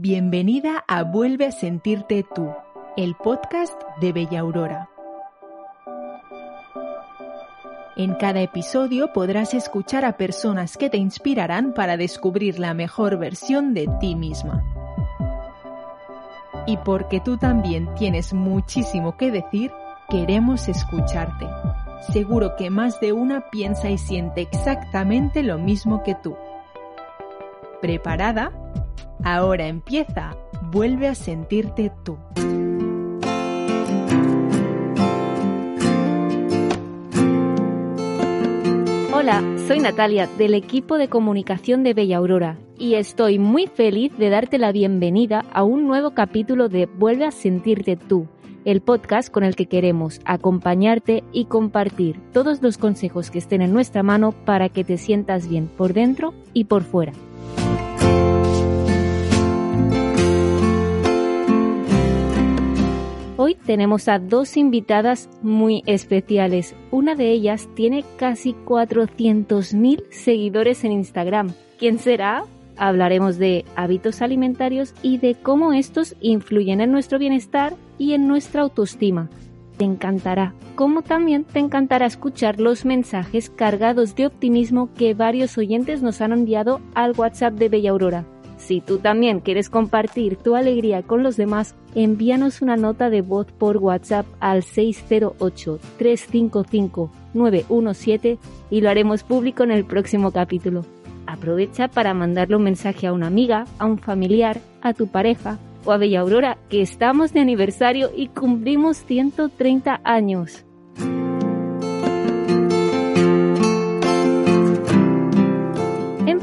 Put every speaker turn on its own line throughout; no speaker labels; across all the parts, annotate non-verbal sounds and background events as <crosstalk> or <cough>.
Bienvenida a Vuelve a sentirte tú, el podcast de Bella Aurora. En cada episodio podrás escuchar a personas que te inspirarán para descubrir la mejor versión de ti misma. Y porque tú también tienes muchísimo que decir, queremos escucharte. Seguro que más de una piensa y siente exactamente lo mismo que tú. ¿Preparada? Ahora empieza. Vuelve a sentirte tú.
Hola, soy Natalia del equipo de comunicación de Bella Aurora y estoy muy feliz de darte la bienvenida a un nuevo capítulo de Vuelve a sentirte tú, el podcast con el que queremos acompañarte y compartir todos los consejos que estén en nuestra mano para que te sientas bien por dentro y por fuera. Hoy tenemos a dos invitadas muy especiales. Una de ellas tiene casi 400.000 seguidores en Instagram. ¿Quién será? Hablaremos de hábitos alimentarios y de cómo estos influyen en nuestro bienestar y en nuestra autoestima. Te encantará, como también te encantará escuchar los mensajes cargados de optimismo que varios oyentes nos han enviado al WhatsApp de Bella Aurora. Si tú también quieres compartir tu alegría con los demás, envíanos una nota de voz por WhatsApp al 608-355-917 y lo haremos público en el próximo capítulo. Aprovecha para mandarle un mensaje a una amiga, a un familiar, a tu pareja o a Bella Aurora, que estamos de aniversario y cumplimos 130 años.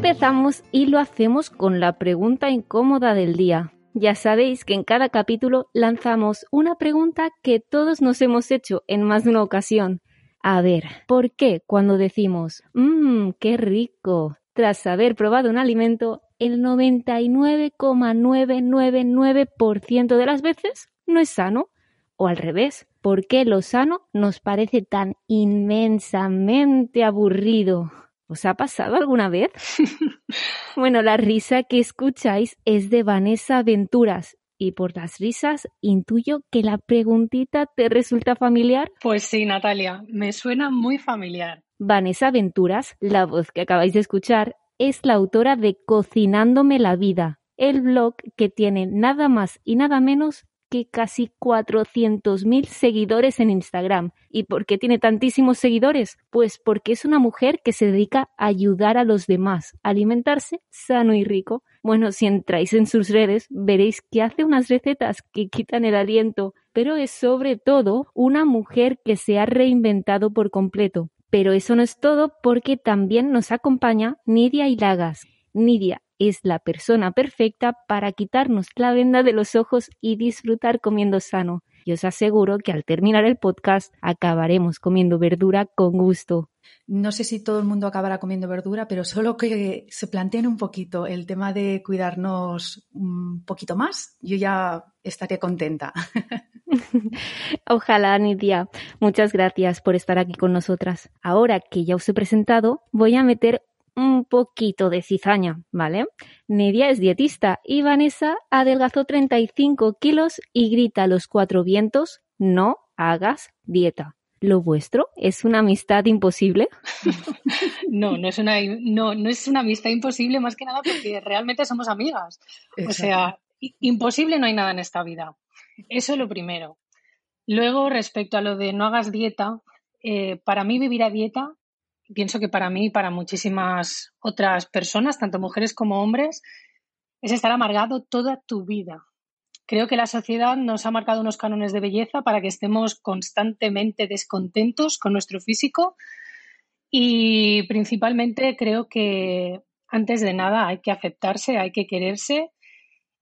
Empezamos y lo hacemos con la pregunta incómoda del día. Ya sabéis que en cada capítulo lanzamos una pregunta que todos nos hemos hecho en más de una ocasión. A ver, ¿por qué cuando decimos, mmm, qué rico, tras haber probado un alimento, el 99,999% de las veces no es sano? O al revés, ¿por qué lo sano nos parece tan inmensamente aburrido? ¿Os ha pasado alguna vez? <laughs> bueno, la risa que escucháis es de Vanessa Venturas y por las risas intuyo que la preguntita te resulta familiar.
Pues sí, Natalia, me suena muy familiar.
Vanessa Venturas, la voz que acabáis de escuchar, es la autora de Cocinándome la vida, el blog que tiene nada más y nada menos que casi 400.000 seguidores en Instagram. ¿Y por qué tiene tantísimos seguidores? Pues porque es una mujer que se dedica a ayudar a los demás, a alimentarse sano y rico. Bueno, si entráis en sus redes, veréis que hace unas recetas que quitan el aliento, pero es sobre todo una mujer que se ha reinventado por completo. Pero eso no es todo porque también nos acompaña Nidia Hilagas. Nidia es la persona perfecta para quitarnos la venda de los ojos y disfrutar comiendo sano. Y os aseguro que al terminar el podcast acabaremos comiendo verdura con gusto.
No sé si todo el mundo acabará comiendo verdura, pero solo que se planteen un poquito el tema de cuidarnos un poquito más, yo ya estaré contenta. <laughs>
Ojalá, Nidia. Muchas gracias por estar aquí con nosotras. Ahora que ya os he presentado, voy a meter un poquito de cizaña, ¿vale? Nidia es dietista y Vanessa adelgazó 35 kilos y grita a los cuatro vientos, no hagas dieta. ¿Lo vuestro es una amistad imposible? <laughs>
no, no es una, no, no es una amistad imposible más que nada porque realmente somos amigas. O sea, imposible no hay nada en esta vida. Eso es lo primero. Luego, respecto a lo de no hagas dieta, eh, para mí vivir a dieta pienso que para mí y para muchísimas otras personas, tanto mujeres como hombres, es estar amargado toda tu vida. Creo que la sociedad nos ha marcado unos cánones de belleza para que estemos constantemente descontentos con nuestro físico y principalmente creo que antes de nada hay que aceptarse, hay que quererse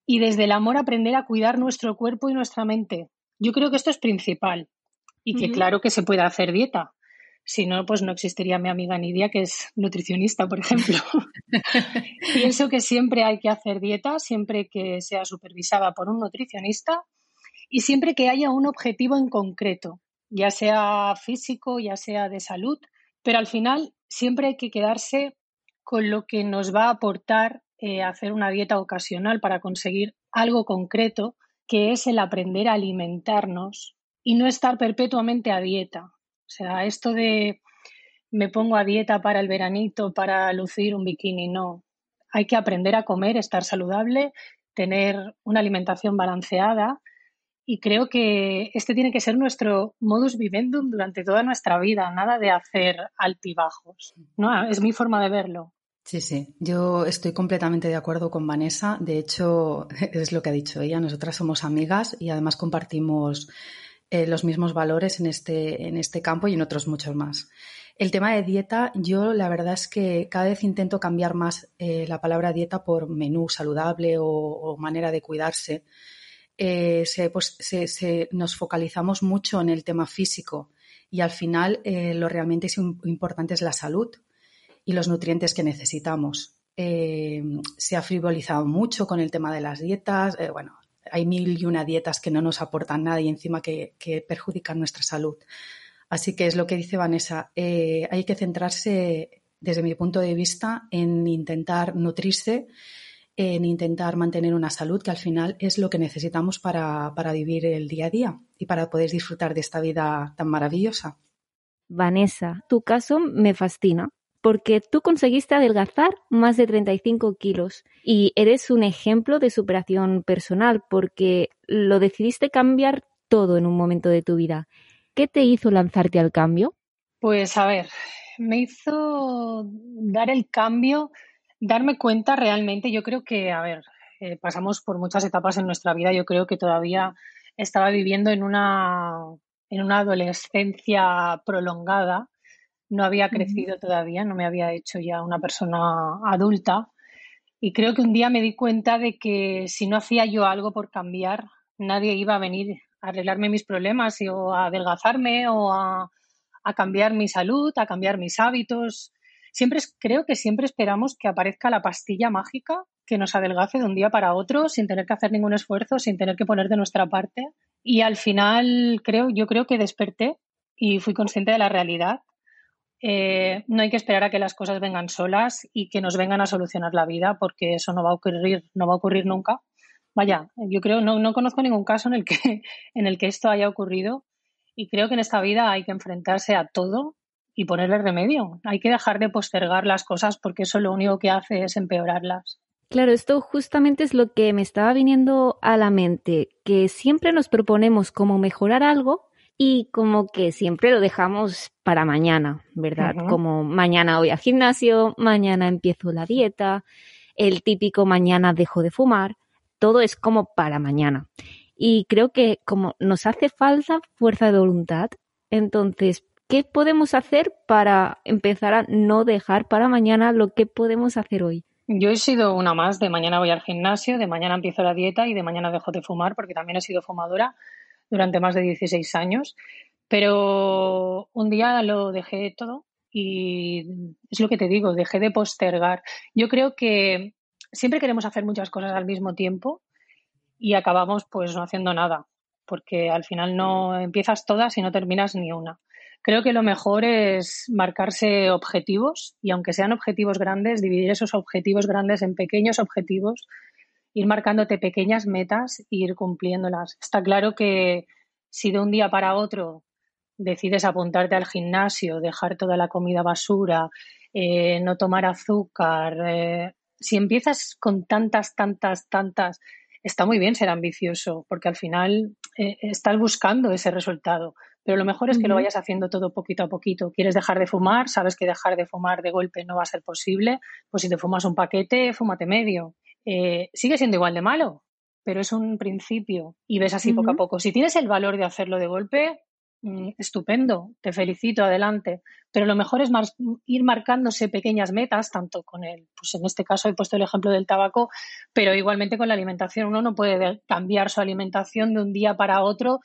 y desde el amor aprender a cuidar nuestro cuerpo y nuestra mente. Yo creo que esto es principal y que claro que se puede hacer dieta, si no, pues no existiría mi amiga Nidia, que es nutricionista, por ejemplo. <laughs> Pienso que siempre hay que hacer dieta, siempre que sea supervisada por un nutricionista y siempre que haya un objetivo en concreto, ya sea físico, ya sea de salud, pero al final siempre hay que quedarse con lo que nos va a aportar eh, hacer una dieta ocasional para conseguir algo concreto, que es el aprender a alimentarnos y no estar perpetuamente a dieta. O sea, esto de me pongo a dieta para el veranito, para lucir un bikini, no. Hay que aprender a comer, estar saludable, tener una alimentación balanceada y creo que este tiene que ser nuestro modus vivendum durante toda nuestra vida, nada de hacer altibajos. ¿no? Es mi forma de verlo.
Sí, sí, yo estoy completamente de acuerdo con Vanessa. De hecho, <laughs> es lo que ha dicho ella. Nosotras somos amigas y además compartimos eh, los mismos valores en este, en este campo y en otros muchos más. El tema de dieta, yo la verdad es que cada vez intento cambiar más eh, la palabra dieta por menú saludable o manera de cuidarse eh, pues, se, nos focalizamos mucho en el tema físico y al final lo realmente importante es la salud y los nutrientes que necesitamos. Se ha frivolizado mucho con el tema de las dietas. bueno, hay mil y una dietas que no nos aportan nada y encima que, perjudican nuestra salud. Así que es lo que dice Vanessa. hay que centrarse, desde mi punto de vista, en intentar nutrirse en intentar mantener una salud que al final es lo que necesitamos para, vivir el día a día y para poder disfrutar de esta vida tan maravillosa.
Vanessa, tu caso me fascina porque tú conseguiste adelgazar más de 35 kilos y eres un ejemplo de superación personal porque lo decidiste cambiar todo en un momento de tu vida. ¿Qué te hizo lanzarte al cambio?
Pues a ver, me hizo dar el cambio darme cuenta realmente, yo creo que, a ver, eh, pasamos por muchas etapas en nuestra vida, yo creo que todavía estaba viviendo en una, en una adolescencia prolongada, no había crecido todavía, no me había hecho ya una persona adulta y creo que un día me di cuenta de que si no hacía yo algo por cambiar, nadie iba a venir a arreglarme mis problemas o a adelgazarme o a, a cambiar mi salud, a cambiar mis hábitos siempre creo que siempre esperamos que aparezca la pastilla mágica que nos adelgace de un día para otro sin tener que hacer ningún esfuerzo, sin tener que poner de nuestra parte. Y al final creo, yo creo que desperté y fui consciente de la realidad. Eh, no hay que esperar a que las cosas vengan solas y que nos vengan a solucionar la vida, porque eso no va a ocurrir, no va a ocurrir nunca. Vaya, yo creo, no, no conozco ningún caso en el que, <laughs> en el que esto haya ocurrido y creo que en esta vida hay que enfrentarse a todo y ponerle remedio. Hay que dejar de postergar las cosas porque eso lo único que hace es empeorarlas.
Claro, esto justamente es lo que me estaba viniendo a la mente, que siempre nos proponemos como mejorar algo y como que siempre lo dejamos para mañana, ¿verdad? Como mañana voy al gimnasio, mañana empiezo la dieta, el típico mañana dejo de fumar, todo es como para mañana. Y creo que como nos hace falta fuerza de voluntad, entonces ¿Qué podemos hacer para empezar a no dejar para mañana lo que podemos hacer hoy?
Yo he sido una más de mañana voy al gimnasio, de mañana empiezo la dieta y de mañana dejo de fumar porque también he sido fumadora durante más de 16 años. Pero un día lo dejé todo y es lo que te digo, dejé de postergar. Yo creo que siempre queremos hacer muchas cosas al mismo tiempo y acabamos pues no haciendo nada, porque al final no empiezas todas y no terminas ni una. Creo que lo mejor es marcarse objetivos y aunque sean objetivos grandes, dividir esos objetivos grandes en pequeños objetivos, ir marcándote pequeñas metas e ir cumpliéndolas. Está claro que si de un día para otro decides apuntarte al gimnasio, dejar toda la comida basura, eh, no tomar azúcar, eh, si empiezas con tantas, tantas, tantas, está muy bien ser ambicioso, porque al final eh, estás buscando ese resultado. Pero lo mejor es que lo vayas haciendo todo poquito a poquito. ¿Quieres dejar de fumar? Sabes que dejar de fumar de golpe no va a ser posible. Pues si te fumas un paquete, fúmate medio. Eh, sigue siendo igual de malo, pero es un principio y ves así poco a poco. Si tienes el valor de hacerlo de golpe, mm, estupendo, te felicito, adelante. Pero lo mejor es ir marcándose pequeñas metas, tanto con el, pues en este caso he puesto el ejemplo del tabaco, pero igualmente con la alimentación. Uno no puede cambiar su alimentación de un día para otro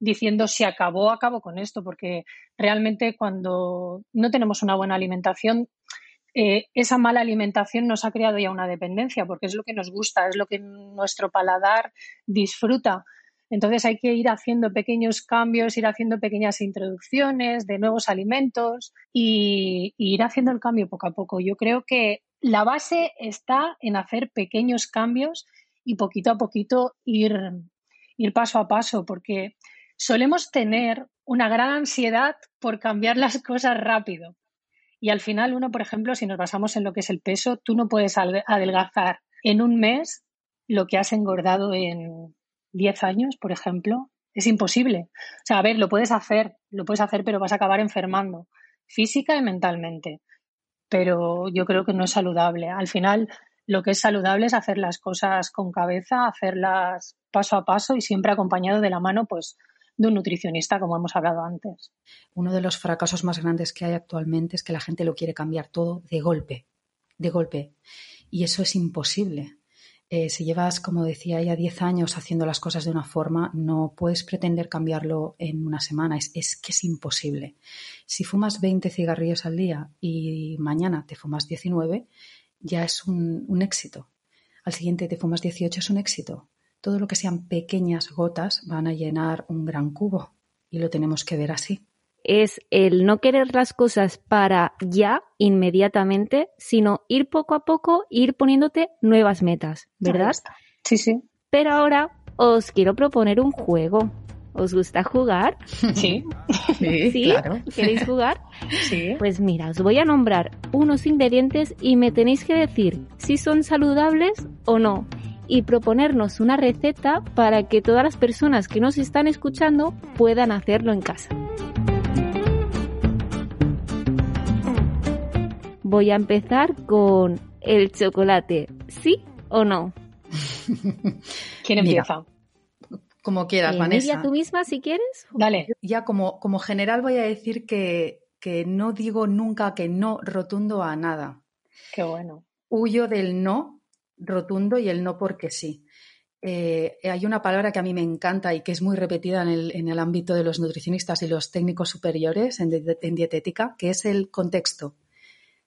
diciendo si acabó, acabo con esto, porque realmente cuando no tenemos una buena alimentación, eh, esa mala alimentación nos ha creado ya una dependencia, porque es lo que nos gusta, es lo que nuestro paladar disfruta. Entonces hay que ir haciendo pequeños cambios, ir haciendo pequeñas introducciones de nuevos alimentos y, y ir haciendo el cambio poco a poco. Yo creo que la base está en hacer pequeños cambios y poquito a poquito ir, ir paso a paso, porque solemos tener una gran ansiedad por cambiar las cosas rápido. Y al final uno, por ejemplo, si nos basamos en lo que es el peso, tú no puedes adelgazar en un mes lo que has engordado en 10 años, por ejemplo. Es imposible. O sea, a ver, lo puedes hacer, lo puedes hacer, pero vas a acabar enfermando física y mentalmente. Pero yo creo que no es saludable. Al final, lo que es saludable es hacer las cosas con cabeza, hacerlas paso a paso y siempre acompañado de la mano, pues, de un nutricionista, como hemos hablado antes.
Uno de los fracasos más grandes que hay actualmente es que la gente lo quiere cambiar todo de golpe, de golpe. Y eso es imposible. Eh, si llevas, como decía ella, 10 años haciendo las cosas de una forma, no puedes pretender cambiarlo en una semana. Es, es, que es imposible. Si fumas 20 cigarrillos al día y mañana te fumas 19, ya es un, un éxito. Al siguiente te fumas 18, es un éxito todo lo que sean pequeñas gotas van a llenar un gran cubo y lo tenemos que ver así.
Es el no querer las cosas para ya, inmediatamente, sino ir poco a poco, ir poniéndote nuevas metas, ¿verdad?
Sí, sí.
Pero ahora os quiero proponer un juego. ¿Os gusta jugar?
Sí. <laughs>
sí, Claro. ¿Queréis jugar? <laughs>
Sí.
Pues mira, os voy a nombrar unos ingredientes y me tenéis que decir si son saludables o no y proponernos una receta para que todas las personas que nos están escuchando puedan hacerlo en casa. Voy a empezar con el chocolate, ¿sí o no?
¿Quién empieza?
como quieras,
eh,
Vanessa.
tú misma si quieres.
Dale.
Ya como, como general voy a decir que, que no digo nunca que no rotundo a nada.
Qué bueno.
Huyo del no rotundo y el no porque sí. Eh, hay una palabra que a mí me encanta y que es muy repetida en el, ámbito de los nutricionistas y los técnicos superiores en, en, dietética, que es el contexto.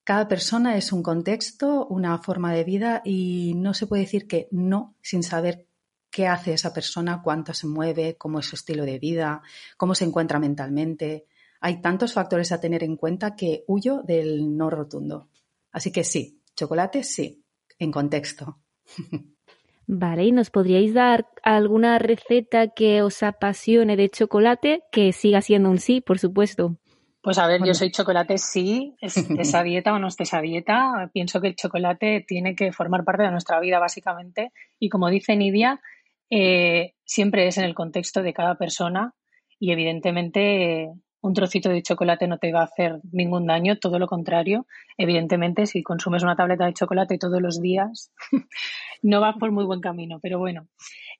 Cada persona es un contexto, una forma de vida y no se puede decir que no sin saber qué hace esa persona, cuánto se mueve, cómo es su estilo de vida, cómo se encuentra mentalmente. Hay tantos factores a tener en cuenta que huyo del no rotundo. Así que sí, chocolate sí, en contexto. <laughs>
Vale, ¿y nos podríais dar alguna receta que os apasione de chocolate que siga siendo un sí, por supuesto?
Pues a ver, yo soy chocolate sí, es, <laughs> esa dieta o no es esa dieta. Pienso que el chocolate tiene que formar parte de nuestra vida básicamente y como dice Nidia, eh, siempre es en el contexto de cada persona y evidentemente un trocito de chocolate no te va a hacer ningún daño, todo lo contrario. Evidentemente, si consumes una tableta de chocolate todos los días, <laughs> no vas por muy buen camino. Pero bueno,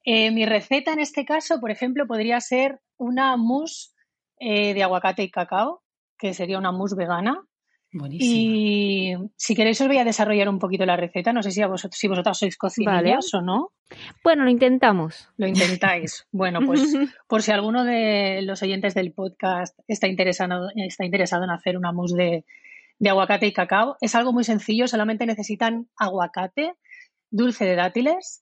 eh, mi receta en este caso, por ejemplo, podría ser una mousse eh, de aguacate y cacao, que sería una mousse vegana. Y si queréis os voy a desarrollar un poquito la receta. No sé si, vosotros, si vosotras sois cocineras o no.
Bueno, lo intentamos.
Lo intentáis. Bueno, pues <laughs> por si alguno de los oyentes del podcast está interesado, está interesado en hacer una mousse de, de aguacate y cacao, es algo muy sencillo. Solamente necesitan aguacate, dulce de dátiles,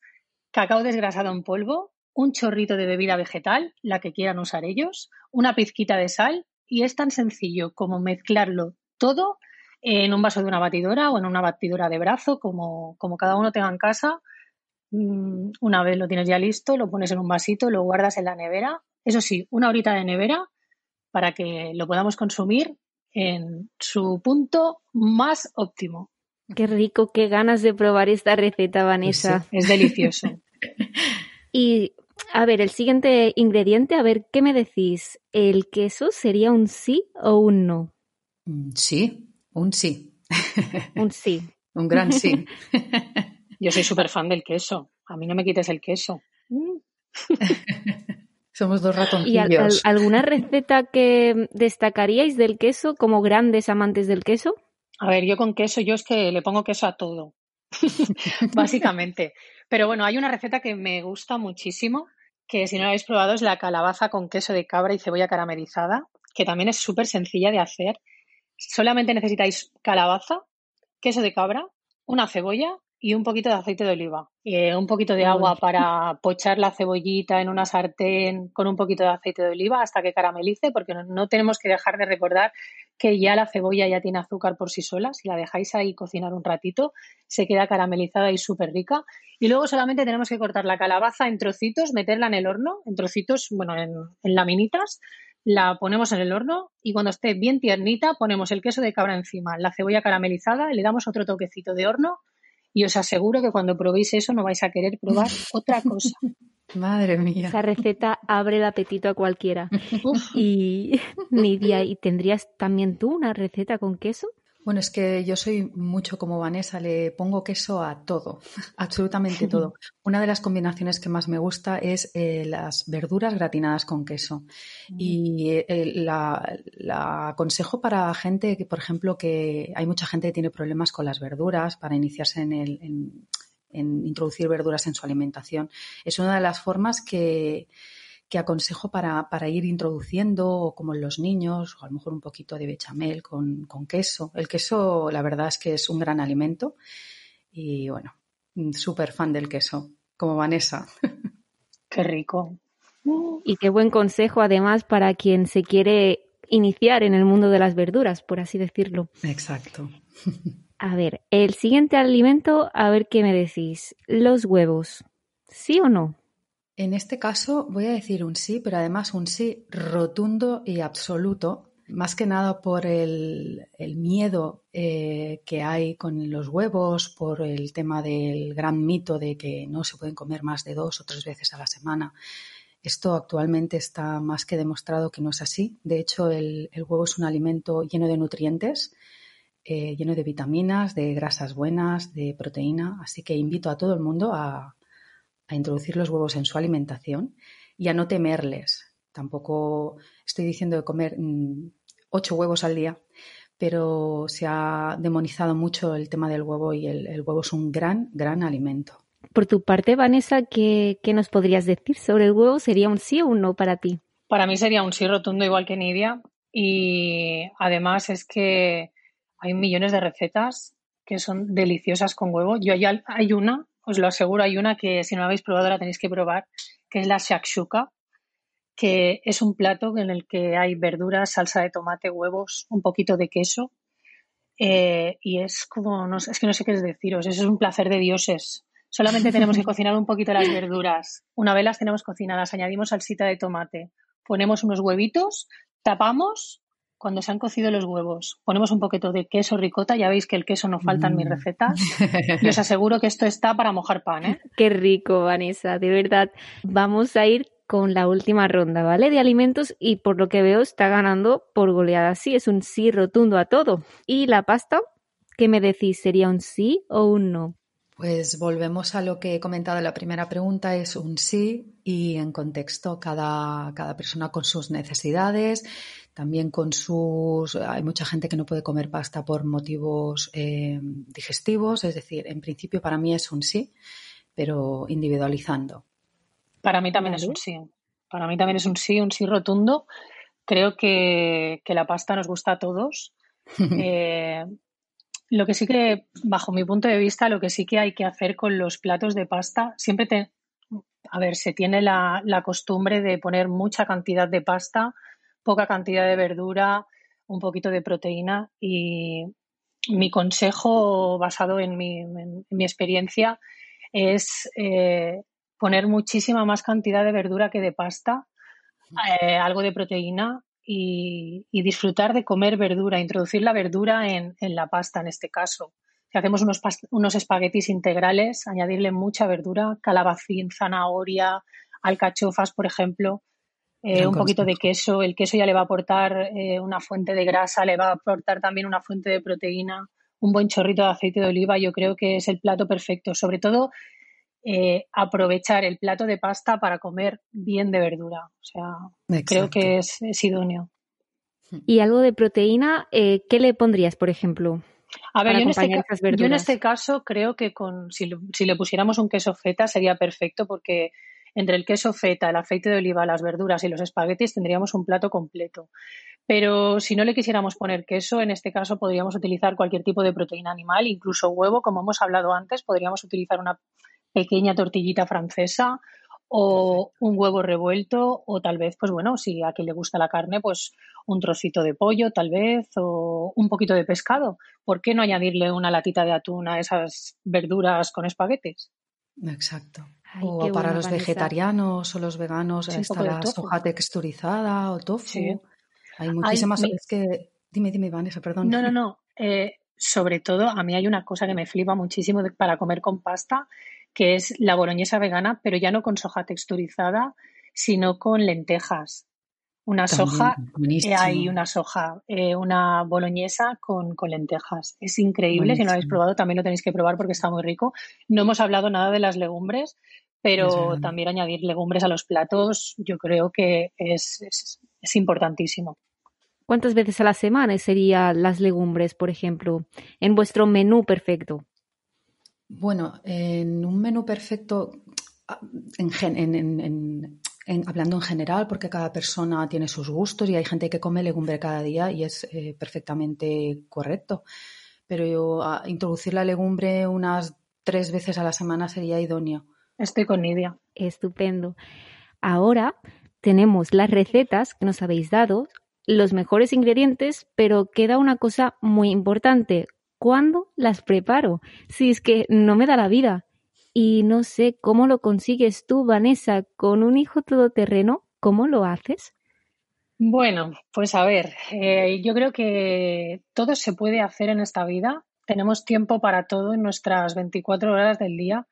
cacao desgrasado en polvo, un chorrito de bebida vegetal, la que quieran usar ellos, una pizquita de sal y es tan sencillo como mezclarlo todo en un vaso de una batidora o en una batidora de brazo, como, como cada uno tenga en casa. Mm, una vez lo tienes ya listo, lo pones en un vasito, lo guardas en la nevera. Eso sí, una horita de nevera para que lo podamos consumir en su punto más óptimo.
Qué rico, qué ganas de probar esta receta, Vanessa.
es delicioso. <laughs>
y a ver, el siguiente ingrediente, a ver, ¿qué me decís? ¿El queso sería un sí o un no?
Mm, sí, un sí. <laughs>
Un sí.
un gran sí. <laughs>
Yo soy súper fan del queso. A mí no me quites el queso. <laughs>
Somos dos ratoncillos.
¿Y alguna receta que destacaríais del queso como grandes amantes del queso?
A ver, yo con queso, yo es que le pongo queso a todo, básicamente. Pero bueno, hay una receta que me gusta muchísimo, que si no la habéis probado es la calabaza con queso de cabra y cebolla caramelizada, que también es súper sencilla de hacer Solamente necesitáis calabaza, queso de cabra, una cebolla y un poquito de aceite de oliva. Eh, un poquito de agua para <laughs> pochar la cebollita en una sartén con un poquito de aceite de oliva hasta que caramelice, porque no, tenemos que dejar de recordar que ya la cebolla ya tiene azúcar por sí sola. Si la dejáis ahí cocinar un ratito, se queda caramelizada y súper rica. Y luego solamente tenemos que cortar la calabaza en trocitos, meterla en el horno, en trocitos, bueno, en, en laminitas, la ponemos en el horno y cuando esté bien tiernita ponemos el queso de cabra encima, la cebolla caramelizada, le damos otro toquecito de horno y os aseguro que cuando probéis eso no vais a querer probar <laughs> otra cosa.
Madre mía.
Esa receta abre el apetito a cualquiera. Y <laughs> Nidia, ¿y tendrías también tú una receta con queso?
Bueno, es que yo soy mucho como Vanessa, le pongo queso a todo, <laughs> absolutamente <laughs> todo. Una de las combinaciones que más me gusta es eh, las verduras gratinadas con queso. Y eh, la, aconsejo para gente que, por ejemplo, que hay mucha gente que tiene problemas con las verduras para iniciarse en, el, en introducir verduras en su alimentación. Es una de las formas que que aconsejo para, para, ir introduciendo, como en los niños, o a lo mejor un poquito de bechamel con, con queso. El queso, la verdad es que es un gran alimento y bueno, súper fan del queso, como Vanessa. <laughs>
Qué rico.
Y qué buen consejo además para quien se quiere iniciar en el mundo de las verduras, por así decirlo.
Exacto.
A ver, el siguiente alimento, a ver qué me decís. Los huevos. ¿Sí o no?
En este caso voy a decir un sí, pero además un sí rotundo y absoluto, más que nada por el, miedo eh, que hay con los huevos, por el tema del gran mito de que no se pueden comer más de dos o tres veces a la semana. Esto actualmente está más que demostrado que no es así. De hecho, el, huevo es un alimento lleno de nutrientes, eh, lleno de vitaminas, de grasas buenas, de proteína. Así que invito a todo el mundo a, a introducir los huevos en su alimentación y a no temerles. Tampoco estoy diciendo de comer mm, ocho huevos al día, pero se ha demonizado mucho el tema del huevo y el, huevo es un gran, gran alimento.
Por tu parte, Vanessa, ¿qué, ¿qué, nos podrías decir sobre el huevo? ¿Sería un sí o un no para ti?
Para mí sería un sí rotundo igual que Nidia y además es que hay millones de recetas que son deliciosas con huevo. Yo hay, hay una os lo aseguro, hay una que si no la habéis probado la tenéis que probar, que es la shakshuka, que es un plato en el que hay verduras, salsa de tomate, huevos, un poquito de queso. Eh, y es como, no, es que no sé qué es deciros, eso es un placer de dioses. Solamente tenemos que <laughs> cocinar un poquito las verduras. Una vez las tenemos cocinadas, añadimos salsita de tomate, ponemos unos huevitos, tapamos cuando se han cocido los huevos, ponemos un poquito de queso ricota, ya veis que el queso no falta en mis mm. recetas, <laughs> y os aseguro que esto está para mojar pan, ¿eh?
Qué rico, Vanessa, de verdad. Vamos a ir con la última ronda, ¿vale? De alimentos y por lo que veo está ganando por goleada. Sí, es un sí rotundo a todo. ¿Y la pasta? ¿Qué me decís? ¿Sería un sí o un no?
Pues volvemos a lo que he comentado en la primera pregunta, es un sí y en contexto cada, cada persona con sus necesidades, también con sus... Hay mucha gente que no puede comer pasta por motivos eh, digestivos, es decir, en principio para mí es un sí, pero individualizando.
Para mí también es un sí. Para mí también es un sí, un sí rotundo. Creo que, la pasta nos gusta a todos. <laughs> Eh, lo que sí que, bajo mi punto de vista, lo que sí que hay que hacer con los platos de pasta, siempre te, a ver, se tiene la, la costumbre de poner mucha cantidad de pasta poca cantidad de verdura, un poquito de proteína y mi consejo basado en mi, experiencia es eh, poner muchísima más cantidad de verdura que de pasta, eh, algo de proteína y, disfrutar de comer verdura, introducir la verdura en, la pasta en este caso. Si hacemos unos, unos espaguetis integrales, añadirle mucha verdura, calabacín, zanahoria, alcachofas, por ejemplo, eh, un poquito de queso. El queso ya le va a aportar eh, una fuente de grasa, le va a aportar también una fuente de proteína, un buen chorrito de aceite de oliva. Yo creo que es el plato perfecto. Sobre todo, eh, aprovechar el plato de pasta para comer bien de verdura. O sea, creo que es, idóneo.
Y algo de proteína, ¿qué le pondrías, por ejemplo?
A ver, yo en, este, yo en, este, caso creo que con si, si le pusiéramos un queso feta sería perfecto porque entre el queso feta, el aceite de oliva, las verduras y los espaguetis tendríamos un plato completo. Pero si no le quisiéramos poner queso, en este caso podríamos utilizar cualquier tipo de proteína animal, incluso huevo, como hemos hablado antes, podríamos utilizar una pequeña tortillita francesa o un huevo revuelto o tal vez, pues bueno, si a quien le gusta la carne, pues un trocito de pollo tal vez o un poquito de pescado. ¿Por qué no añadirle una latita de atún a esas verduras con espaguetis?
Exacto. O para los vegetarianos o los veganos está la soja texturizada o tofu. Hay muchísimas. Es que. Dime, dime, Vanessa, perdón.
No, no, no. <laughs> Eh, sobre todo, a mí hay una cosa que me flipa muchísimo para comer con pasta, que es la boloñesa vegana, pero ya no con soja texturizada, sino con lentejas. Una soja, eh, hay una soja, eh, una boloñesa con, lentejas. Es increíble, si no lo habéis probado, también lo tenéis que probar porque está muy rico. No hemos hablado nada de las legumbres, pero también añadir legumbres a los platos yo creo que es, es importantísimo.
¿Cuántas veces a la semana serían las legumbres, por ejemplo, en vuestro menú perfecto?
Bueno, en un menú perfecto, en, hablando en general, porque cada persona tiene sus gustos y hay gente que come legumbre cada día y es eh, perfectamente correcto. Pero introducir la legumbre unas tres veces a la semana sería idóneo.
Estoy con Nidia.
Estupendo. Ahora tenemos las recetas que nos habéis dado, los mejores ingredientes, pero queda una cosa muy importante. ¿Cuándo las preparo? Si es que no me da la vida. Y no sé cómo lo consigues tú, Vanessa, con un hijo todoterreno. ¿Cómo lo haces?
Bueno, pues a ver, eh, yo creo que todo se puede hacer en esta vida. Tenemos tiempo para todo en nuestras 24 horas del día.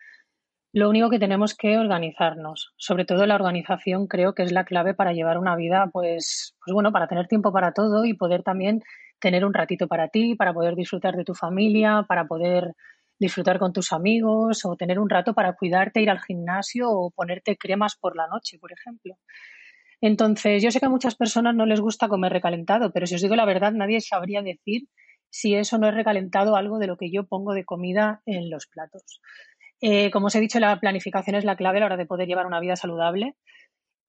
Lo único que tenemos que organizarnos, sobre todo la organización creo que es la clave para llevar una vida, pues, pues bueno, para tener tiempo para todo y poder también tener un ratito para ti, para poder disfrutar de tu familia, para poder disfrutar con tus amigos o tener un rato para cuidarte, ir al gimnasio o ponerte cremas por la noche, por ejemplo. Entonces, yo sé que a muchas personas no les gusta comer recalentado, pero si os digo la verdad, nadie sabría decir si eso no es recalentado algo de lo que yo pongo de comida en los platos. Eh, como os he dicho, la planificación es la clave a la hora de poder llevar una vida saludable.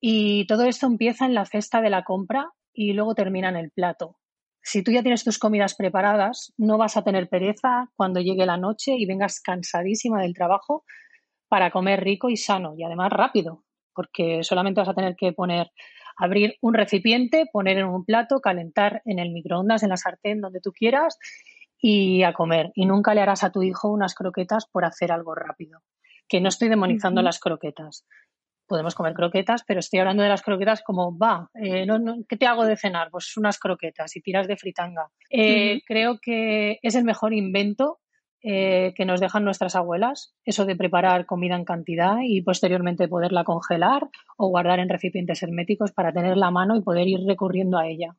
Y todo esto empieza en la cesta de la compra y luego termina en el plato. Si tú ya tienes tus comidas preparadas, no vas a tener pereza cuando llegue la noche y vengas cansadísima del trabajo para comer rico y sano y además rápido, porque solamente vas a tener que poner, abrir un recipiente, poner en un plato, calentar en el microondas, en la sartén, donde tú quieras y a comer. Y nunca le harás a tu hijo unas croquetas por hacer algo rápido. Que no estoy demonizando las croquetas. Podemos comer croquetas, pero estoy hablando de las croquetas como, va, eh, ¿qué te hago de cenar? Pues unas croquetas y tiras de fritanga. Eh, creo que es el mejor invento eh, que nos dejan nuestras abuelas, eso de preparar comida en cantidad y posteriormente poderla congelar o guardar en recipientes herméticos para tenerla a mano y poder ir recurriendo a ella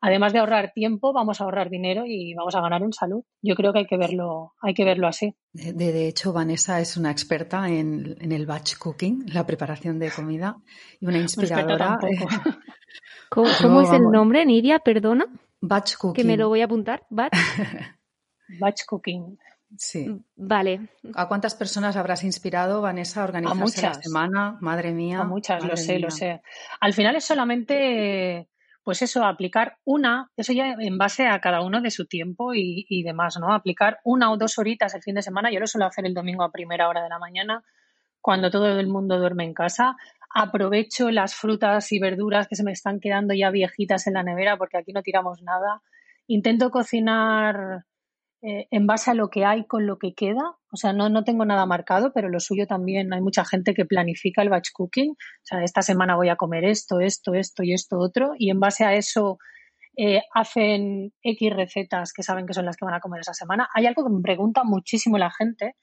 además de ahorrar tiempo, vamos a ahorrar dinero y vamos a ganar en salud. Yo creo que hay que verlo, hay que verlo así.
De, hecho, Vanessa es una experta en, el batch cooking, la preparación de comida, y una inspiradora. <laughs>
¿Cómo, es el nombre, Nidia? Perdona.
Batch cooking.
Que me lo voy a apuntar. Batch, <laughs>
batch cooking.
Sí.
Vale.
¿A cuántas personas habrás inspirado, Vanessa, a organizarse la semana? Madre mía.
A muchas, lo sé, lo sé. Al final es solamente pues eso, aplicar una, eso ya en base a cada uno de su tiempo y, demás, ¿no? Aplicar una o dos horitas el fin de semana, yo lo suelo hacer el domingo a primera hora de la mañana, cuando todo el mundo duerme en casa. Aprovecho las frutas y verduras que se me están quedando ya viejitas en la nevera, porque aquí no tiramos nada. Intento cocinar eh, en base a lo que hay con lo que queda. O sea, no, no tengo nada marcado, pero lo suyo también hay mucha gente que planifica el batch cooking. O sea, esta semana voy a comer esto, esto, esto y esto otro. Y en base a eso eh, hacen X recetas que saben que son las que van a comer esa semana. Hay algo que me pregunta muchísimo la gente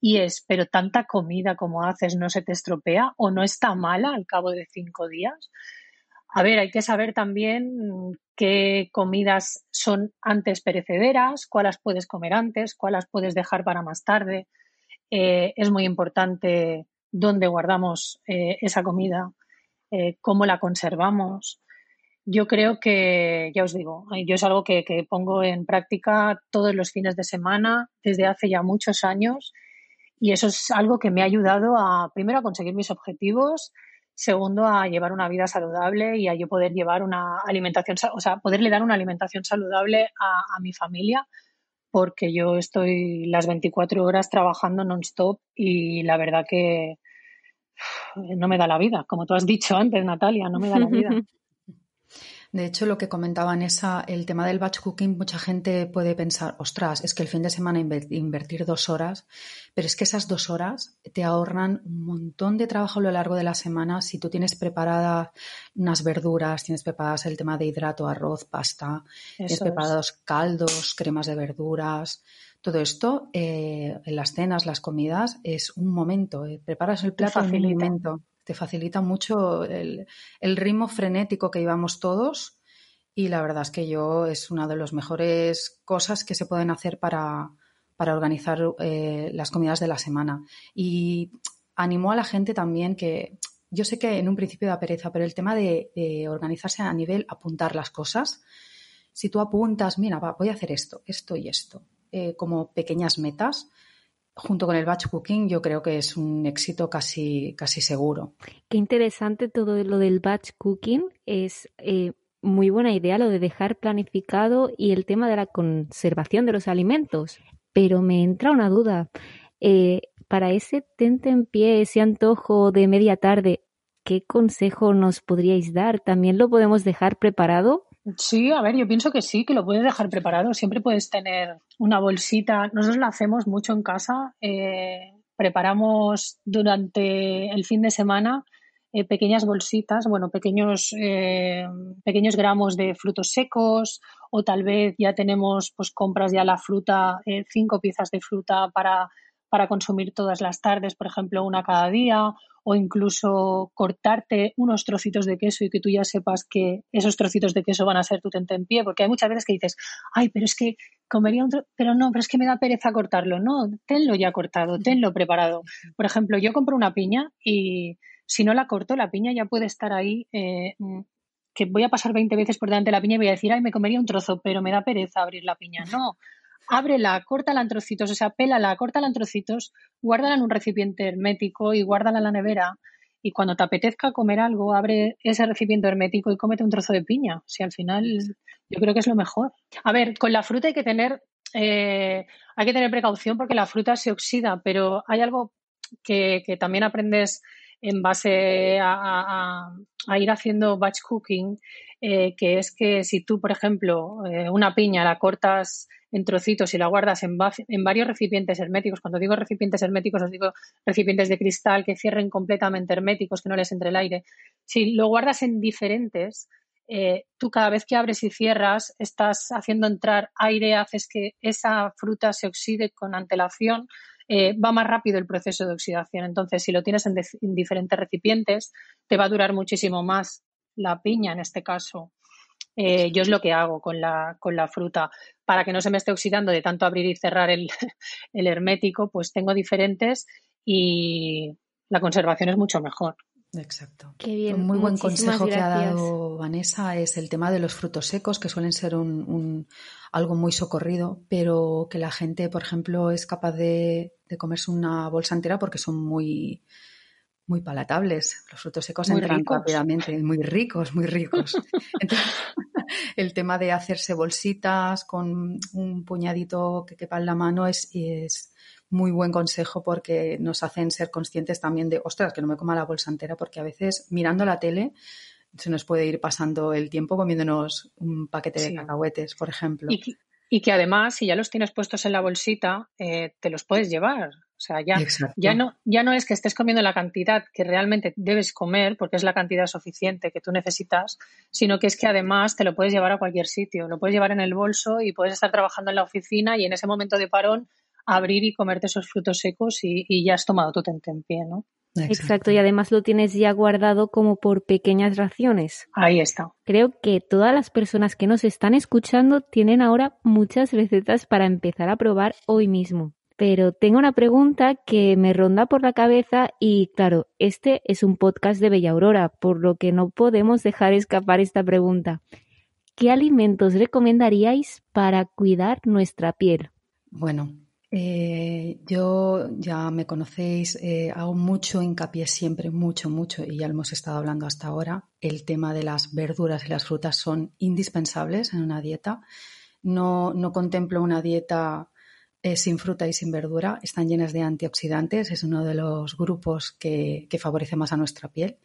y es, pero tanta comida como haces no se te estropea o no está mala al cabo de cinco días. A ver, hay que saber también qué comidas son antes perecederas, cuáles puedes comer antes, cuáles puedes dejar para más tarde. Eh, es muy importante dónde guardamos eh, esa comida, eh, cómo la conservamos. Yo creo que, ya os digo, yo es algo que, que pongo en práctica todos los fines de semana desde hace ya muchos años y eso es algo que me ha ayudado a, primero, a conseguir mis objetivos, Segundo, a llevar una vida saludable y a yo poder llevar una alimentación, o sea, poderle dar una alimentación saludable a, a mi familia, porque yo estoy las 24 horas trabajando non-stop y la verdad que no me da la vida, como tú has dicho antes, Natalia, no me da la vida. <laughs>
De hecho, lo que comentaba esa, el tema del batch cooking, mucha gente puede pensar, ostras, es que el fin de semana invertir dos horas, pero es que esas dos horas te ahorran un montón de trabajo a lo largo de la semana si tú tienes preparadas unas verduras, tienes preparadas el tema de hidrato, arroz, pasta, tienes preparados caldos, cremas de verduras. Todo esto eh, en las cenas, las comidas, es un momento. Eh, preparas el plato en un momento te facilita mucho el, ritmo frenético que íbamos todos y la verdad es que yo es una de las mejores cosas que se pueden hacer para, organizar eh, las comidas de la semana. Y animó a la gente también que yo sé que en un principio da pereza, pero el tema de, organizarse a nivel apuntar las cosas, si tú apuntas, mira, voy a hacer esto, esto y esto, eh, como pequeñas metas, junto con el batch cooking, yo creo que es un éxito casi, casi seguro.
Qué interesante todo lo del batch cooking. Es eh, muy buena idea lo de dejar planificado y el tema de la conservación de los alimentos. Pero me entra una duda. Eh, para ese tente en pie, ese antojo de media tarde, ¿qué consejo nos podríais dar? ¿También lo podemos dejar preparado?
Sí, a ver, yo pienso que sí, que lo puedes dejar preparado. Siempre puedes tener una bolsita. Nosotros la hacemos mucho en casa. Eh, preparamos durante el fin de semana eh, pequeñas bolsitas, bueno, pequeños, eh, pequeños gramos de frutos secos o tal vez ya tenemos pues compras ya la fruta, cinco piezas de fruta para, para consumir todas las tardes, por ejemplo, una cada día o incluso cortarte unos trocitos de queso y que tú ya sepas que esos trocitos de queso van a ser tu tente en pie, porque hay muchas veces que dices, ay, pero es que comería un pero no, pero es que me da pereza cortarlo. No, tenlo ya cortado, tenlo preparado. Por ejemplo, yo compro una piña y si no la corto, la piña ya puede estar ahí. Eh, mm, que voy a pasar 20 veces por delante de la piña y voy a decir, ay, me comería un trozo, pero me da pereza abrir la piña. No, ábrela, córtala en trocitos, o sea, pélala, córtala en trocitos, guárdala en un recipiente hermético y guárdala en la nevera. Y cuando te apetezca comer algo, abre ese recipiente hermético y cómete un trozo de piña. Si al final yo creo que es lo mejor. A ver, con la fruta hay que tener, eh, hay que tener precaución porque la fruta se oxida, pero hay algo que, también aprendes en base a, ir haciendo batch cooking, eh, que es que si tú, por ejemplo, eh, una piña la cortas en trocitos y la guardas en, en, varios recipientes herméticos. Cuando digo recipientes herméticos, os digo recipientes de cristal que cierren completamente herméticos, que no les entre el aire. Si lo guardas en diferentes, eh, tú cada vez que abres y cierras estás haciendo entrar aire, haces que esa fruta se oxide con antelación. Eh, va más rápido el proceso de oxidación. Entonces, si lo tienes en diferentes recipientes, te va a durar muchísimo más la piña en este caso eh, yo es lo que hago con la, con la fruta. Para que no se me esté oxidando de tanto abrir y cerrar el, <laughs> el hermético, pues tengo diferentes y la conservación es mucho mejor.
Exacto. Un muy buen consejo que ha dado Vanessa es el tema de los frutos secos, que suelen ser un, un, algo muy socorrido, pero que la gente, por ejemplo, es capaz de, de comerse una bolsa entera porque son muy, muy palatables. Los frutos secos entran rápidamente, muy ricos, muy ricos. <laughs> el tema de hacerse bolsitas con un puñadito que quepa en la mano es, es muy buen consejo porque nos hacen ser conscientes también de, ostras, que no me coma la bolsa entera, porque a veces mirando la tele se nos puede ir pasando el tiempo comiéndonos un paquete de cacahuetes, por ejemplo.
Y que, además, si ya los tienes puestos en la bolsita, eh, te los puedes llevar. O sea, ya, ya, no, ya no es que estés comiendo la cantidad que realmente debes comer, porque es la cantidad suficiente que tú necesitas, sino que es que además te lo puedes llevar a cualquier sitio. Lo puedes llevar en el bolso y puedes estar trabajando en la oficina y en ese momento de parón abrir y comerte esos frutos secos y, ya has tomado tu pie, ¿no?
Exacto. y además lo tienes ya guardado como por pequeñas raciones.
Ahí está.
Creo que todas las personas que nos están escuchando tienen ahora muchas recetas para empezar a probar hoy mismo. Pero tengo una pregunta que me ronda por la cabeza y claro, este es un podcast de Bella Aurora, por lo que no podemos dejar escapar esta pregunta. ¿Qué alimentos recomendaríais para cuidar nuestra piel?
Bueno, Eh, yo ya me conocéis, eh, hago mucho hincapié siempre, mucho, mucho, y ya lo hemos estado hablando hasta ahora. El tema de las verduras y las frutas son indispensables en una dieta. No, no contemplo una dieta eh, sin fruta y sin verdura. Están llenas de antioxidantes, es uno de los grupos que, que favorece más a nuestra piel.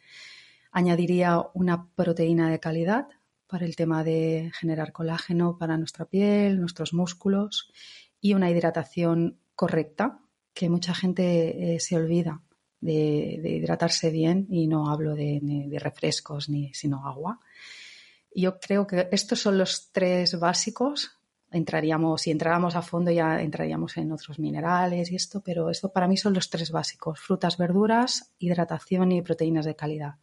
Añadiría una proteína de calidad para el tema de generar colágeno para nuestra piel, nuestros músculos y una hidratación correcta, que mucha gente eh, se olvida de, hidratarse bien y no hablo de, refrescos ni sino agua. Yo creo que estos son los tres básicos. Entraríamos, si entráramos a fondo ya entraríamos en otros minerales y esto, pero esto para mí son los tres básicos, frutas, verduras, hidratación y proteínas de calidad.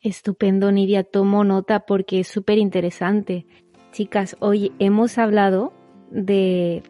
Estupendo, Nidia, tomo nota porque es súper interesante. Chicas, hoy hemos hablado de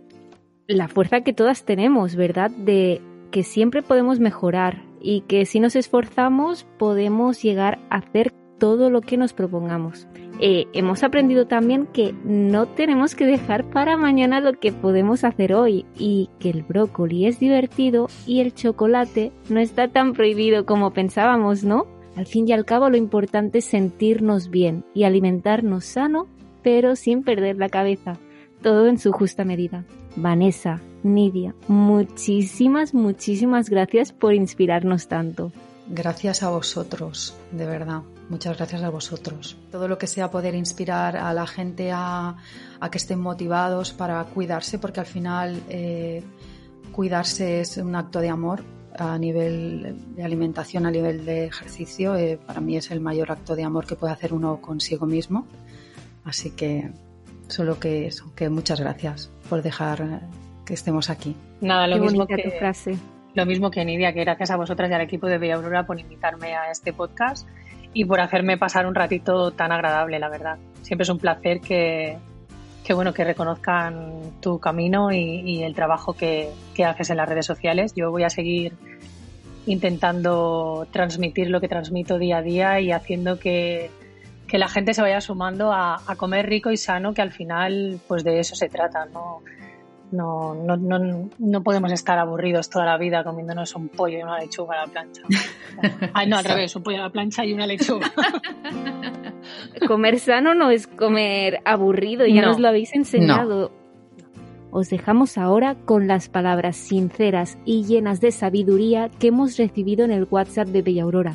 la fuerza que todas tenemos, ¿verdad? De que siempre podemos mejorar y que si nos esforzamos podemos llegar a hacer todo lo que nos propongamos. Eh, hemos aprendido también que no tenemos que dejar para mañana lo que podemos hacer hoy y que el brócoli es divertido y el chocolate no está tan prohibido como pensábamos, ¿no? Al fin y al cabo lo importante es sentirnos bien y alimentarnos sano, pero sin perder la cabeza, todo en su justa medida. Vanessa, Nidia, muchísimas, muchísimas gracias por inspirarnos tanto.
Gracias a vosotros, de verdad. Muchas gracias a vosotros. Todo lo que sea poder inspirar a la gente a, que estén motivados para cuidarse, porque al final eh, cuidarse es un acto de amor a nivel de alimentación, a nivel de ejercicio. Eh, para mí es el mayor acto de amor que puede hacer uno consigo mismo. Así que Solo que eso, que muchas gracias por dejar que estemos aquí.
Nada, lo mismo que frase. Lo mismo que Nidia, que gracias a vosotras y al equipo de Bella Aurora por invitarme a este podcast y por hacerme pasar un ratito tan agradable, la verdad. Siempre es un placer que, que bueno, que reconozcan tu camino y, y el trabajo que, que haces en las redes sociales. Yo voy a seguir intentando transmitir lo que transmito día a día y haciendo que, que la gente se vaya sumando a, comer rico y sano, que al final pues de eso se trata, ¿no? No, no, no, no, podemos estar aburridos toda la vida comiéndonos un pollo y una lechuga a la plancha. Ay, <laughs> no, al revés, un pollo a la plancha y una lechuga. <laughs>
comer sano no es comer aburrido, ya nos lo habéis enseñado. Os dejamos ahora con las palabras sinceras y llenas de sabiduría que hemos recibido en el WhatsApp de Bella Aurora.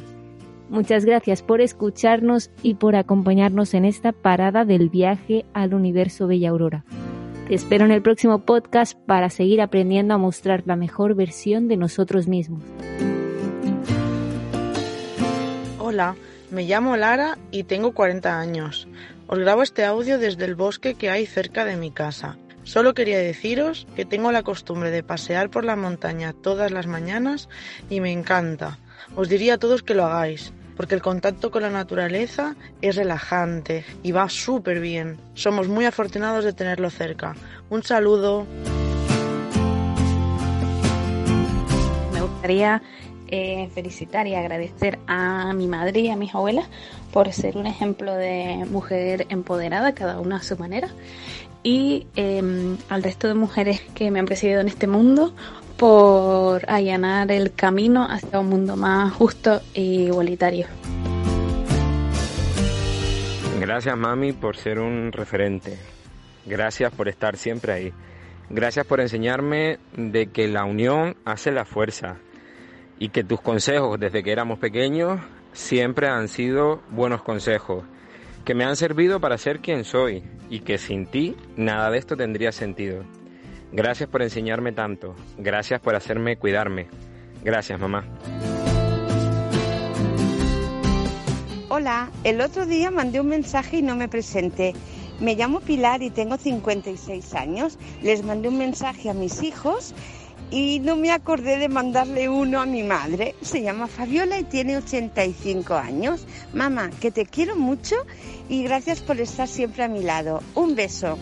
Muchas gracias por escucharnos y por acompañarnos en esta parada del viaje al universo Bella Aurora. Te espero en el próximo podcast para seguir aprendiendo a mostrar la mejor versión de nosotros mismos.
Hola, me llamo Lara y tengo 40 años. Os grabo este audio desde el bosque que hay cerca de mi casa. Solo quería deciros que tengo la costumbre de pasear por la montaña todas las mañanas y me encanta. Os diría a todos que lo hagáis porque el contacto con la naturaleza es relajante y va súper bien. Somos muy afortunados de tenerlo cerca. Un saludo.
Me gustaría eh, felicitar y agradecer a mi madre y a mis abuelas por ser un ejemplo de mujer empoderada, cada una a su manera, y em, al resto de mujeres que me han presidido en este mundo por allanar el camino hacia un mundo más justo e igualitario.
Gracias mami por ser un referente. Gracias por estar siempre ahí. Gracias por enseñarme de que la unión hace la fuerza y que tus consejos desde que éramos pequeños siempre han sido buenos consejos, que me han servido para ser quien soy y que sin ti nada de esto tendría sentido. Gracias por enseñarme tanto. Gracias por hacerme cuidarme. Gracias, mamá.
Hola, el otro día mandé un mensaje y no me presenté. Me llamo Pilar y tengo 56 años. Les mandé un mensaje a mis hijos y no me acordé de mandarle uno a mi madre. Se llama Fabiola y tiene 85 años. Mamá, que te quiero mucho y gracias por estar siempre a mi lado. Un beso.